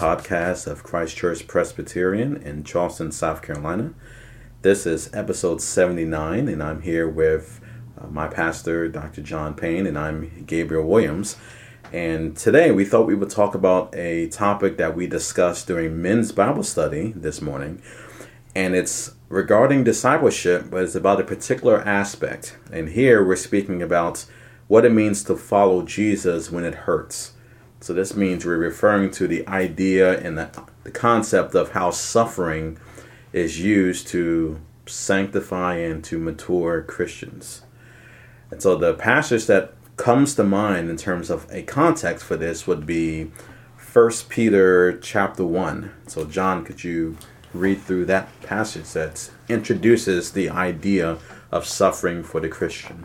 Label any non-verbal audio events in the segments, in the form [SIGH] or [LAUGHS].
Podcast of Christ Church Presbyterian in Charleston, South Carolina. This is episode 79, and I'm here with uh, my pastor, Dr. John Payne, and I'm Gabriel Williams. And today we thought we would talk about a topic that we discussed during men's Bible study this morning, and it's regarding discipleship, but it's about a particular aspect. And here we're speaking about what it means to follow Jesus when it hurts. So this means we're referring to the idea and the, the concept of how suffering is used to sanctify and to mature Christians. And so the passage that comes to mind in terms of a context for this would be First Peter chapter 1. So John, could you read through that passage that introduces the idea of suffering for the Christian?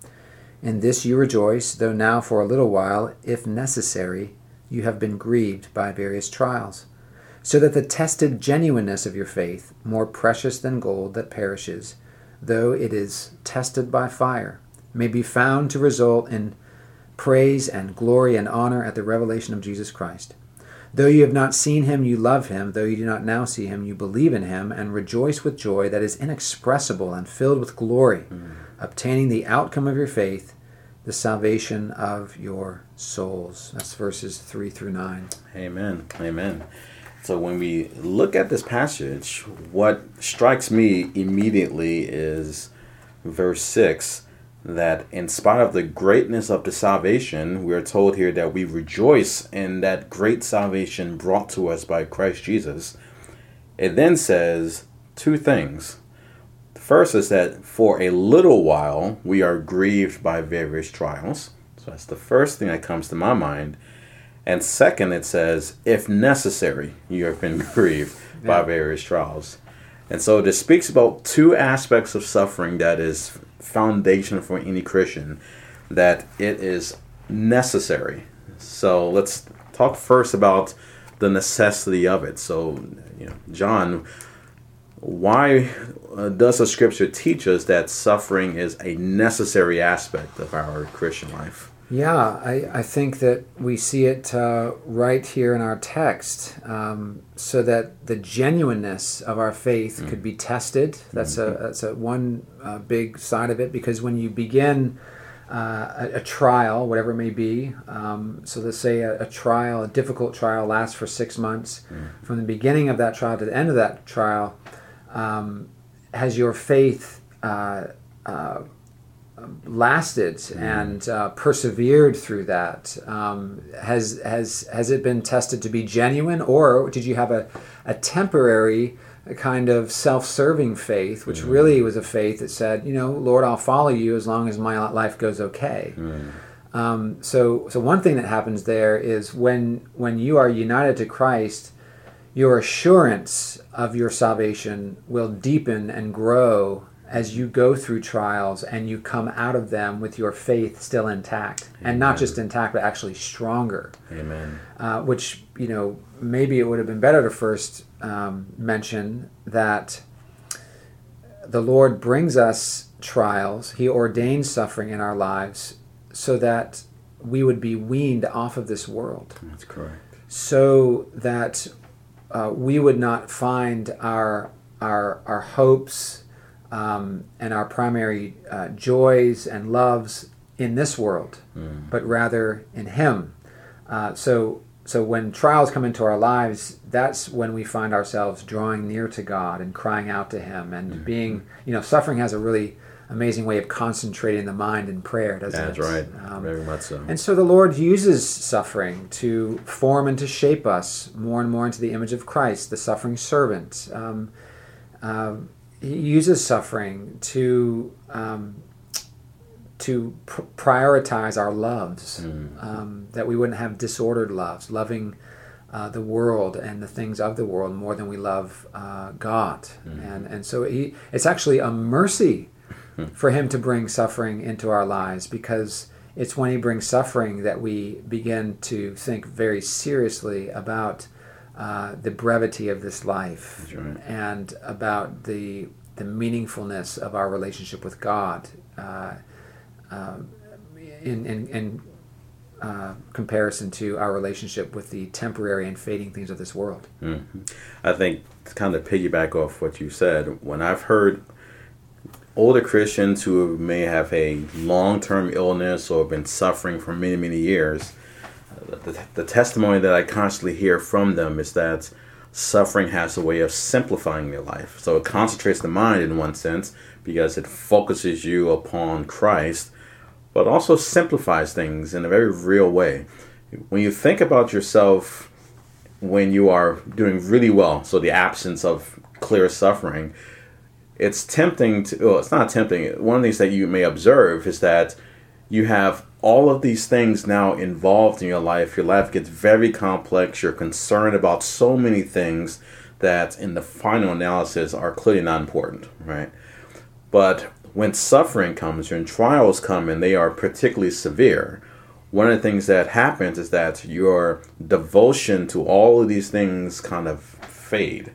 In this you rejoice, though now for a little while, if necessary, you have been grieved by various trials, so that the tested genuineness of your faith, more precious than gold that perishes, though it is tested by fire, may be found to result in praise and glory and honor at the revelation of Jesus Christ. Though you have not seen him, you love him. Though you do not now see him, you believe in him and rejoice with joy that is inexpressible and filled with glory, mm. obtaining the outcome of your faith, the salvation of your souls. That's verses 3 through 9. Amen. Amen. So when we look at this passage, what strikes me immediately is verse 6 that in spite of the greatness of the salvation, we are told here that we rejoice in that great salvation brought to us by Christ Jesus. It then says two things. The first is that for a little while we are grieved by various trials. So that's the first thing that comes to my mind. And second, it says, if necessary, you have been [LAUGHS] grieved yeah. by various trials. And so this speaks about two aspects of suffering that is foundation for any Christian that it is necessary. So let's talk first about the necessity of it. So, you know, John, why uh, does the scripture teach us that suffering is a necessary aspect of our Christian life? Yeah, I, I think that we see it uh, right here in our text, um, so that the genuineness of our faith mm-hmm. could be tested. That's mm-hmm. a that's a one uh, big side of it because when you begin uh, a, a, trial, whatever it may be, um, so let's say a, a, trial, a difficult trial, lasts for six months. Mm-hmm. From the beginning of that trial to the end of that trial, um, has your faith uh, uh, lasted mm. and uh, persevered through that? Um, has has has it been tested to be genuine, or did you have a a temporary kind of self-serving faith, which mm. really was a faith that said, you know, Lord, I'll follow you as long as my life goes okay. Mm. Um, so so one thing that happens there is when when you are united to Christ. Your assurance of your salvation will deepen and grow as you go through trials and you come out of them with your faith still intact. Amen. and not just intact but actually stronger. Amen. Uh, which you know maybe it would have been better to first um, mention that the lord brings us trials. He ordains suffering in our lives so that we would be weaned off of this world. That's correct. So that uh, we would not find our our our hopes um, and our primary uh, joys and loves in this world, mm. but rather in Him. Uh, so, so when trials come into our lives, that's when we find ourselves drawing near to God and crying out to Him and mm. being, you know, suffering has a really amazing way of concentrating the mind in prayer, doesn't That's it? That's right. Um, Very much so. And so the Lord uses suffering to form and to shape us more and more into the image of Christ, the suffering servant. Um, uh, he uses suffering to um, to pr- prioritize our loves, mm. um, that we wouldn't have disordered loves, loving uh, the world and the things of the world more than we love uh, God. And, and so he, it's actually a mercy [LAUGHS] for him to bring suffering into our lives because it's when he brings suffering that we begin to think very seriously about uh, the brevity of this life right. and about the the meaningfulness of our relationship with God uh, um, in in, in uh, comparison to our relationship with the temporary and fading things of this world. hmm I think to kind of piggyback off what you said, when I've heard older Christians who may have a long term illness or have been suffering for many, many years, uh, the, the testimony that I constantly hear from them is that suffering has a way of simplifying their life. So it concentrates the mind in one sense because it focuses you upon Christ, but also simplifies things in a very real way. When you think about yourself when you are doing really well, so the absence of clear suffering, it's tempting to, well, it's not tempting. One of the things that you may observe is that you have all of these things now involved in your life. Your life gets very complex. You're concerned about so many things that, in the final analysis, are clearly not important, right? But when suffering comes, when trials come, and they are particularly severe, one of the things that happens is that your devotion to all of these things kind of fade.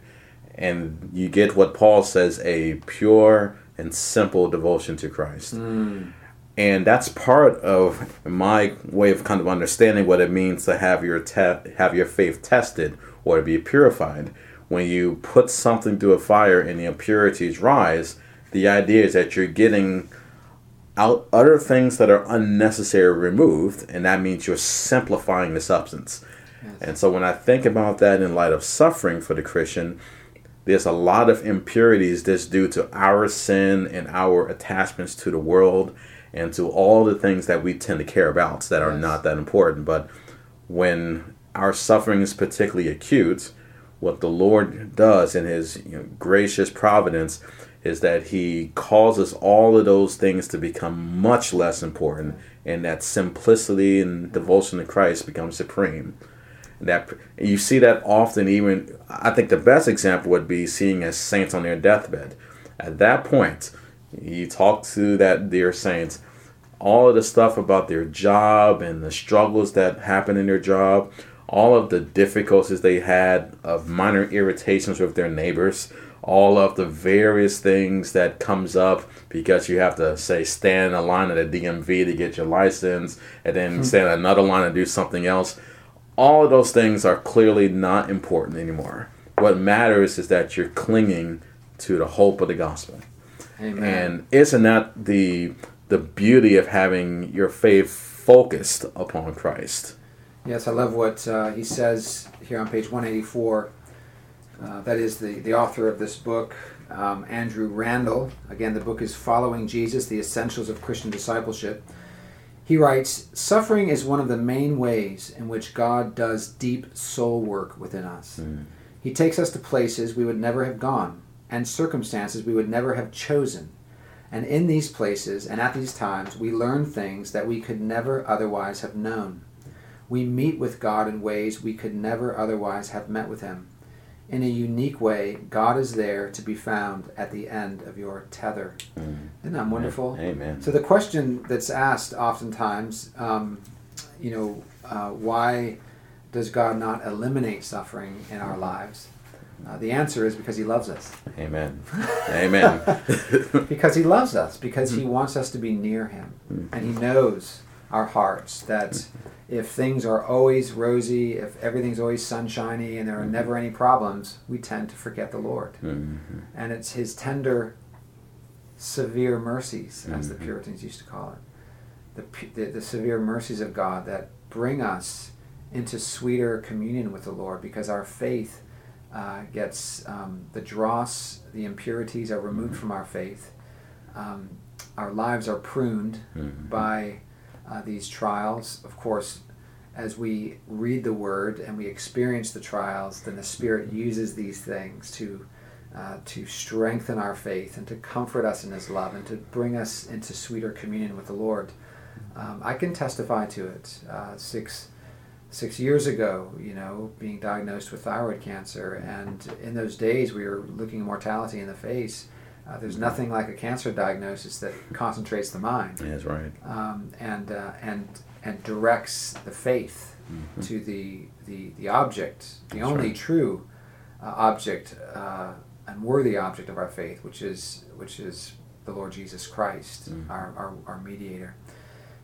And you get what Paul says a pure and simple devotion to Christ. Mm. And that's part of my way of kind of understanding what it means to have your te- have your faith tested or to be purified. When you put something through a fire and the impurities rise, the idea is that you're getting out other things that are unnecessary removed, and that means you're simplifying the substance. And so when I think about that in light of suffering for the Christian, there's a lot of impurities that's due to our sin and our attachments to the world and to all the things that we tend to care about that are Yes. not that important. But when our suffering is particularly acute, what the Lord does in His you know, gracious providence is that He causes all of those things to become much less important, and that simplicity and devotion to Christ becomes supreme. And that you see that often. Even I think the best example would be seeing as saints on their deathbed. At that point, you talk to that dear saints, all of the stuff about their job and the struggles that happen in their job, all of the difficulties they had of minor irritations with their neighbors, all of the various things that comes up because you have to say stand in a line at a DMV to get your license and then hmm. stand in another line and do something else. All of those things are clearly not important anymore. What matters is that you're clinging to the hope of the gospel. Amen. And isn't that the the beauty of having your faith focused upon Christ? Yes, I love what uh, he says here on page 184. Uh, that is the, the author of this book, um, Andrew Randall. Again, the book is Following Jesus The Essentials of Christian Discipleship. He writes Suffering is one of the main ways in which God does deep soul work within us. He takes us to places we would never have gone and circumstances we would never have chosen. And in these places and at these times, we learn things that we could never otherwise have known. We meet with God in ways we could never otherwise have met with Him. In a unique way, God is there to be found at the end of your tether. Isn't that wonderful? Amen. So the question that's asked oftentimes, um, you know, uh, why does God not eliminate suffering in our lives? Uh, the answer is because He loves us. Amen. Amen. [LAUGHS] [LAUGHS] Because He loves us. Because He wants us to be near Him, and He knows our hearts that if things are always rosy, if everything's always sunshiny, and there are never any problems, we tend to forget the Lord. Mhm. And it's His tender, severe mercies, as the Mhm. Puritans used to call it, the, the the severe mercies of God that bring us into sweeter communion with the Lord, because our faith uh, gets um, the dross, the impurities are removed from our faith. Um, our lives are pruned Mhm. by uh, these trials. Of course, as we read the Word and we experience the trials, then the Spirit uses these things to uh, to strengthen our faith and to comfort us in His love and to bring us into sweeter communion with the Lord. Um, I can testify to it. Uh, six six years ago, you know, being diagnosed with thyroid cancer. And in those days, we were looking mortality in the face. Uh, there's nothing like a cancer diagnosis that concentrates the mind. That's right. Um, and, uh, and, and directs the faith mm-hmm. to the, the, the object, the That's only right. true uh, object uh, and worthy object of our faith, which is, which is the Lord Jesus Christ, mm-hmm. our, our, our mediator.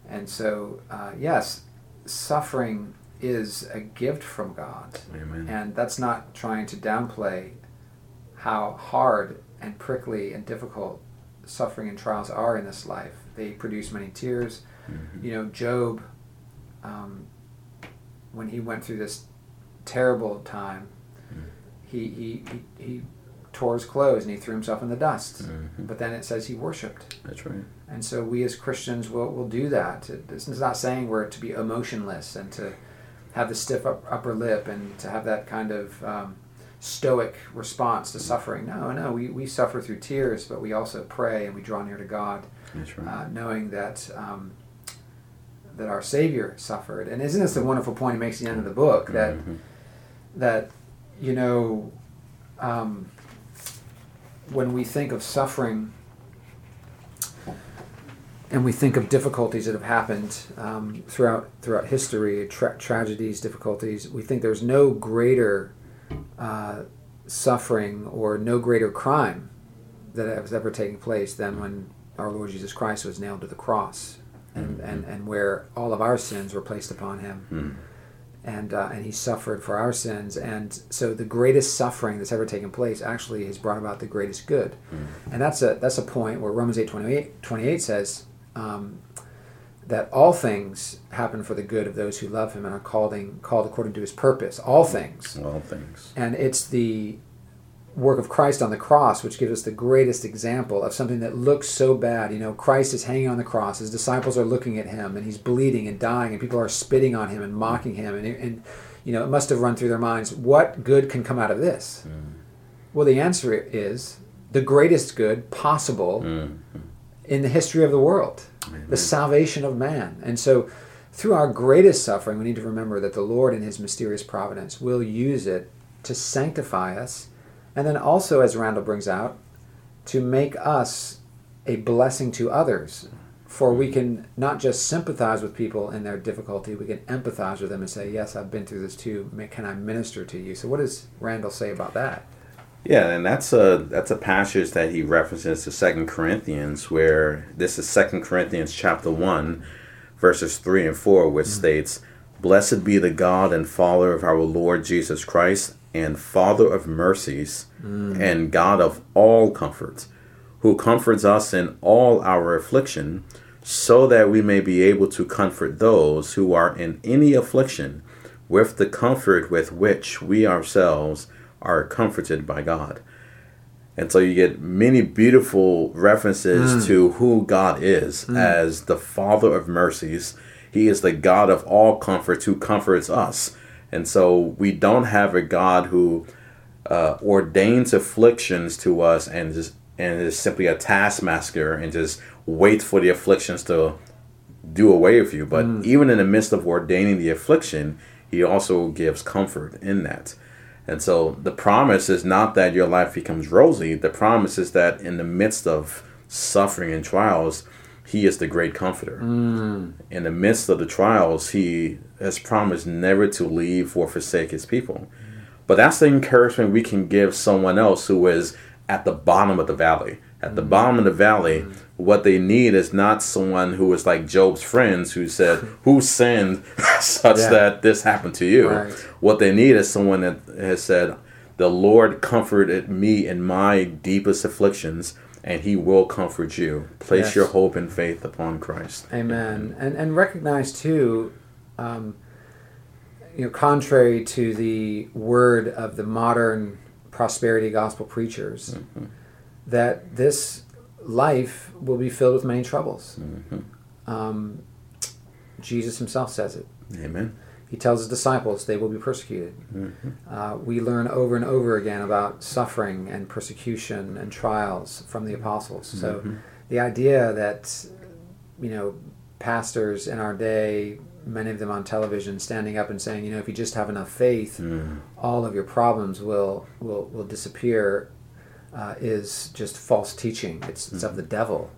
And so, uh, yes, suffering is a gift from God. Amen. And that's not trying to downplay how hard and prickly and difficult suffering and trials are in this life. They produce many tears. Mm-hmm. You know, Job, um, when he went through this terrible time, mm-hmm. he, he, he, he tore his clothes and he threw himself in the dust. Mm-hmm. But then it says he worshipped. That's right. And so we as Christians will, will do that. It's not saying we're to be emotionless and to have the stiff up, upper lip and to have that kind of um, stoic response to suffering. No, no, we, we suffer through tears, but we also pray and we draw near to God, right. uh, knowing that um, that our Savior suffered. And isn't this the wonderful point he makes at the end of the book that mm-hmm. that you know um, when we think of suffering and we think of difficulties that have happened um, throughout throughout history, tra- tragedies, difficulties. We think there's no greater uh, suffering or no greater crime that has ever taken place than when our Lord Jesus Christ was nailed to the cross, and mm-hmm. and, and where all of our sins were placed upon him. Mm-hmm. And, uh, and he suffered for our sins. And so the greatest suffering that's ever taken place actually has brought about the greatest good. Mm-hmm. And that's a, that's a point where Romans 8 28, 28 says, um, that all things happen for the good of those who love him and are called, in, called according to his purpose. All things. All things. And it's the work of Christ on the cross which gives us the greatest example of something that looks so bad. You know, Christ is hanging on the cross, his disciples are looking at him, and he's bleeding and dying, and people are spitting on him and mocking him. And, and you know, it must have run through their minds what good can come out of this? Mm. Well, the answer is the greatest good possible. Mm in the history of the world, Amen. the salvation of man. And so, through our greatest suffering, we need to remember that the Lord, in His mysterious providence, will use it to sanctify us, and then also, as Randall brings out, to make us a blessing to others. For we can not just sympathize with people in their difficulty, we can empathize with them and say, Yes, I've been through this too. Can I minister to you? So, what does Randall say about that? Yeah, and that's a that's a passage that he references to Second Corinthians, where this is Second Corinthians chapter one, verses three and four, which mm-hmm. states, "Blessed be the God and Father of our Lord Jesus Christ, and Father of mercies, mm-hmm. and God of all comfort, who comforts us in all our affliction, so that we may be able to comfort those who are in any affliction, with the comfort with which we ourselves." Are comforted by God. And so you get many beautiful references mm. to who God is mm. as the Father of mercies. He is the God of all comforts who comforts us. And so we don't have a God who uh, ordains afflictions to us and just and is simply a taskmaster and just waits for the afflictions to do away with you. But mm. even in the midst of ordaining the affliction, he also gives comfort in that. And so the promise is not that your life becomes rosy. The promise is that in the midst of suffering and trials, He is the great comforter. Mm. In the midst of the trials, He has promised never to leave or forsake His people. But that's the encouragement we can give someone else who is at the bottom of the valley. At the bottom of the valley, what they need is not someone who is like Job's friends who said, [LAUGHS] Who sinned [LAUGHS] such yeah. that this happened to you? Right. What they need is someone that has said, The Lord comforted me in my deepest afflictions, and he will comfort you. Place yes. your hope and faith upon Christ. Amen. And and recognize too, um, you know, contrary to the word of the modern prosperity gospel preachers. Mm-hmm that this life will be filled with many troubles. Mm-hmm. Um, Jesus himself says it. Amen. He tells his disciples they will be persecuted. Mm-hmm. Uh, we learn over and over again about suffering and persecution and trials from the apostles. So mm-hmm. the idea that, you know, pastors in our day many of them on television standing up and saying, you know, if you just have enough faith, Mm. all of your problems will will will disappear, uh, is just false teaching. It's, it's of the devil.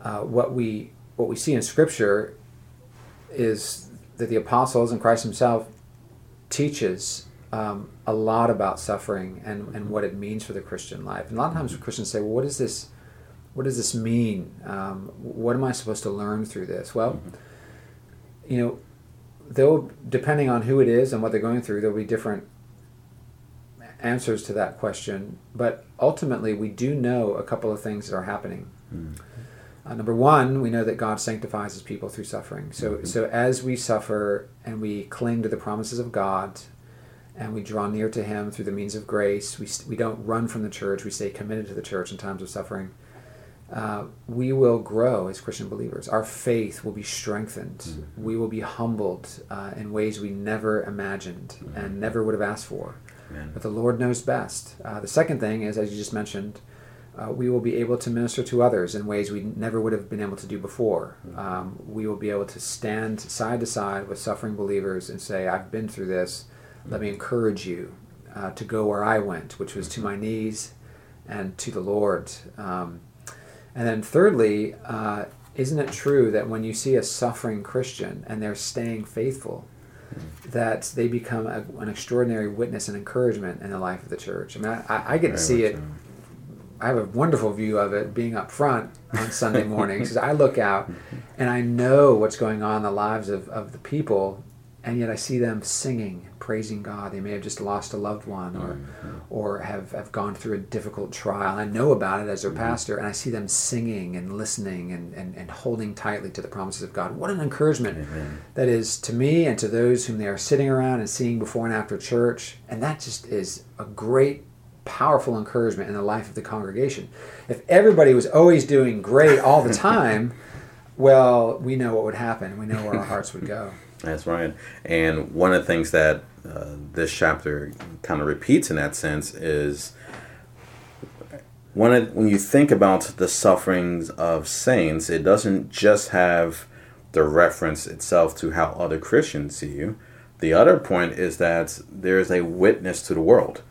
Uh, what we what we see in Scripture is that the apostles and Christ Himself teaches um, a lot about suffering and, and what it means for the Christian life. And a lot of times Christians say, well, what does this, what does this mean? Um, what am I supposed to learn through this? Well, you know, depending on who it is and what they're going through, there'll be different answers to that question. But ultimately, we do know a couple of things that are happening. Uh, number one, we know that God sanctifies His people through suffering. So, so as we suffer and we cling to the promises of God, and we draw near to Him through the means of grace, we we don't run from the church. We stay committed to the church in times of suffering. Uh, we will grow as Christian believers. Our faith will be strengthened. We will be humbled uh, in ways we never imagined and never would have asked for. Amen. But the Lord knows best. Uh, the second thing is, as you just mentioned, uh, we will be able to minister to others in ways we never would have been able to do before. Um, we will be able to stand side to side with suffering believers and say, I've been through this. Let me encourage you uh, to go where I went, which was to my knees and to the Lord. Um, and then, thirdly, uh, isn't it true that when you see a suffering Christian and they're staying faithful, that they become a, an extraordinary witness and encouragement in the life of the church? I mean, I, I- get to Very see it so. I have a wonderful view of it being up front on Sunday mornings [LAUGHS] because I look out and I know what's going on in the lives of, of the people, and yet I see them singing, praising God. They may have just lost a loved one or mm-hmm. or have, have gone through a difficult trial. I know about it as their mm-hmm. pastor, and I see them singing and listening and, and, and holding tightly to the promises of God. What an encouragement Amen. that is to me and to those whom they are sitting around and seeing before and after church. And that just is a great, powerful encouragement in the life of the congregation. If everybody was always doing great all the [LAUGHS] time, well, we know what would happen. We know where our hearts would go. [LAUGHS] That's right. And one of the things that uh, this chapter kind of repeats in that sense is when it, when you think about the sufferings of saints, it doesn't just have the reference itself to how other Christians see you. The other point is that there is a witness to the world,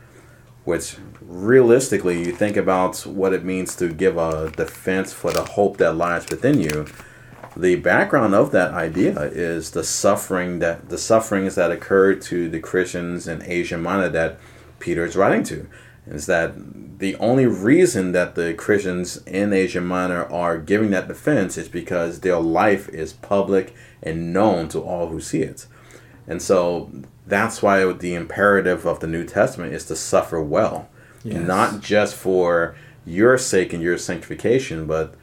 which realistically, you think about what it means to give a defense for the hope that lies within you the background of that idea is the suffering that the sufferings that occurred to the Christians in Asia Minor that Peter is writing to. Is that the only reason that the Christians in Asia Minor are giving that defense is because their life is public and known to all who see it. And so that's why the imperative of the New Testament is to suffer well. Yes. Not just for your sake and your sanctification, but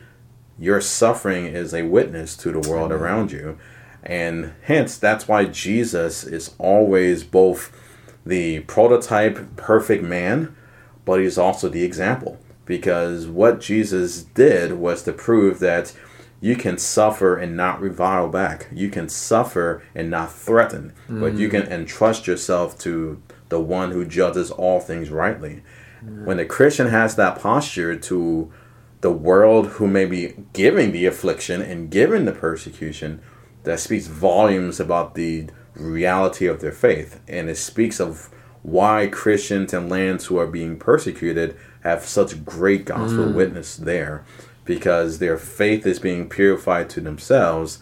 your suffering is a witness to the world around you. And hence, that's why Jesus is always both the prototype perfect man, but he's also the example. Because what Jesus did was to prove that you can suffer and not revile back. You can suffer and not threaten, but you mm. can entrust yourself to the one who judges all things rightly. When the Christian has that posture to the world who may be giving the affliction and giving the persecution, that speaks volumes about the reality of their faith. And it speaks of why Christians and lands who are being persecuted have such great gospel witness there because their faith is being purified to themselves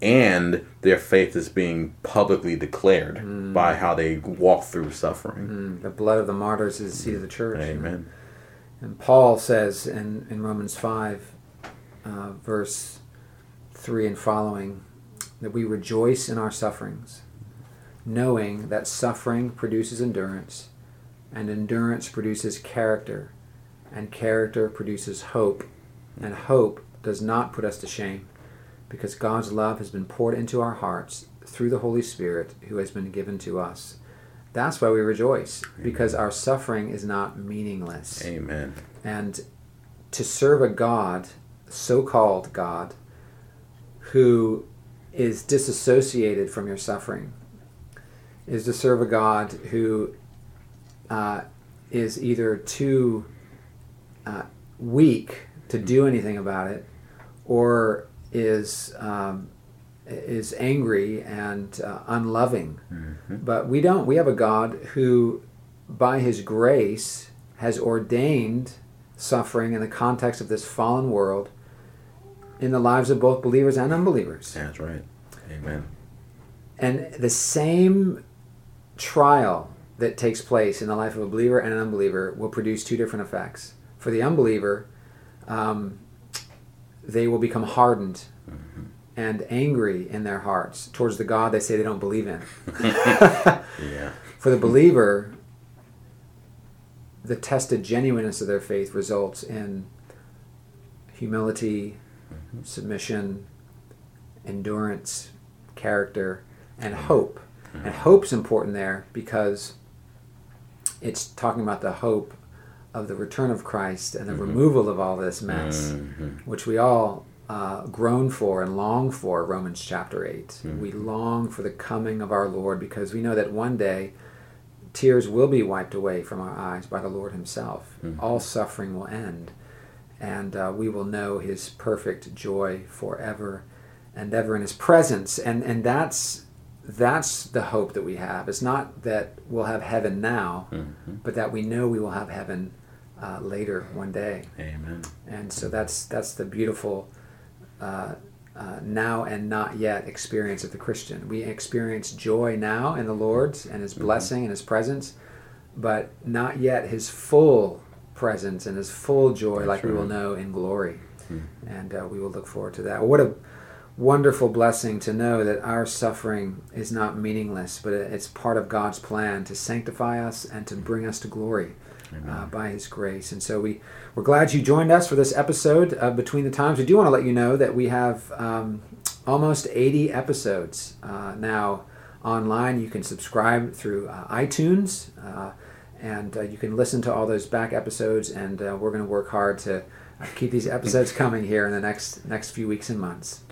and their faith is being publicly declared by how they walk through suffering. Mm, The blood of the martyrs is the seed of the church. Amen. And Paul says in, in Romans 5, uh, verse 3 and following, that we rejoice in our sufferings, knowing that suffering produces endurance, and endurance produces character, and character produces hope, and hope does not put us to shame, because God's love has been poured into our hearts through the Holy Spirit who has been given to us. That's why we rejoice, because our suffering is not meaningless. Amen. And to serve a God, so called God, who is disassociated from your suffering, is to serve a God who uh, is either too uh, weak to do anything about it, or is um, is angry and uh, unloving. Mm-hmm. But we don't. We have a God who, by His grace, has ordained suffering in the context of this fallen world in the lives of both believers and unbelievers. That's right. Amen. And the same trial that takes place in the life of a believer and an unbeliever will produce two different effects. For the unbeliever, um, they will become hardened mm-hmm. And angry in their hearts towards the God they say they don't believe in. [LAUGHS] yeah. [LAUGHS] For the believer, the tested genuineness of their faith results in humility, mm-hmm. submission, endurance, character, and hope. Mm-hmm. And hope's important there because it's talking about the hope of the return of Christ and the mm-hmm. removal of all this mess, mm-hmm. which we all uh, groan for and long for. Romans chapter 8. Mm-hmm. We long for the coming of our Lord because we know that one day tears will be wiped away from our eyes by the Lord Himself. Mm-hmm. All suffering will end, and uh, we will know His perfect joy forever and ever in His presence. And and that's that's the hope that we have. It's not that we'll have heaven now, mm-hmm. but that we know we will have heaven uh, later one day. Amen. And so that's that's the beautiful uh, uh, now and not yet experience of the Christian. We experience joy now in the Lord and His mm-hmm. blessing mm-hmm. and His presence, but not yet His full presence and His full joy, that's like right. we will know in glory. Mm-hmm. And uh, we will look forward to that. What a wonderful blessing to know that our suffering is not meaningless, but it's part of God's plan to sanctify us and to bring us to glory uh, by His grace. And so we, we're glad you joined us for this episode of Between the Times. We do want to let you know that we have um, almost 80 episodes uh, now online. You can subscribe through uh, iTunes. Uh, and uh, you can listen to all those back episodes, and uh, we're going to work hard to keep these episodes [LAUGHS] coming here in the next next few weeks and months.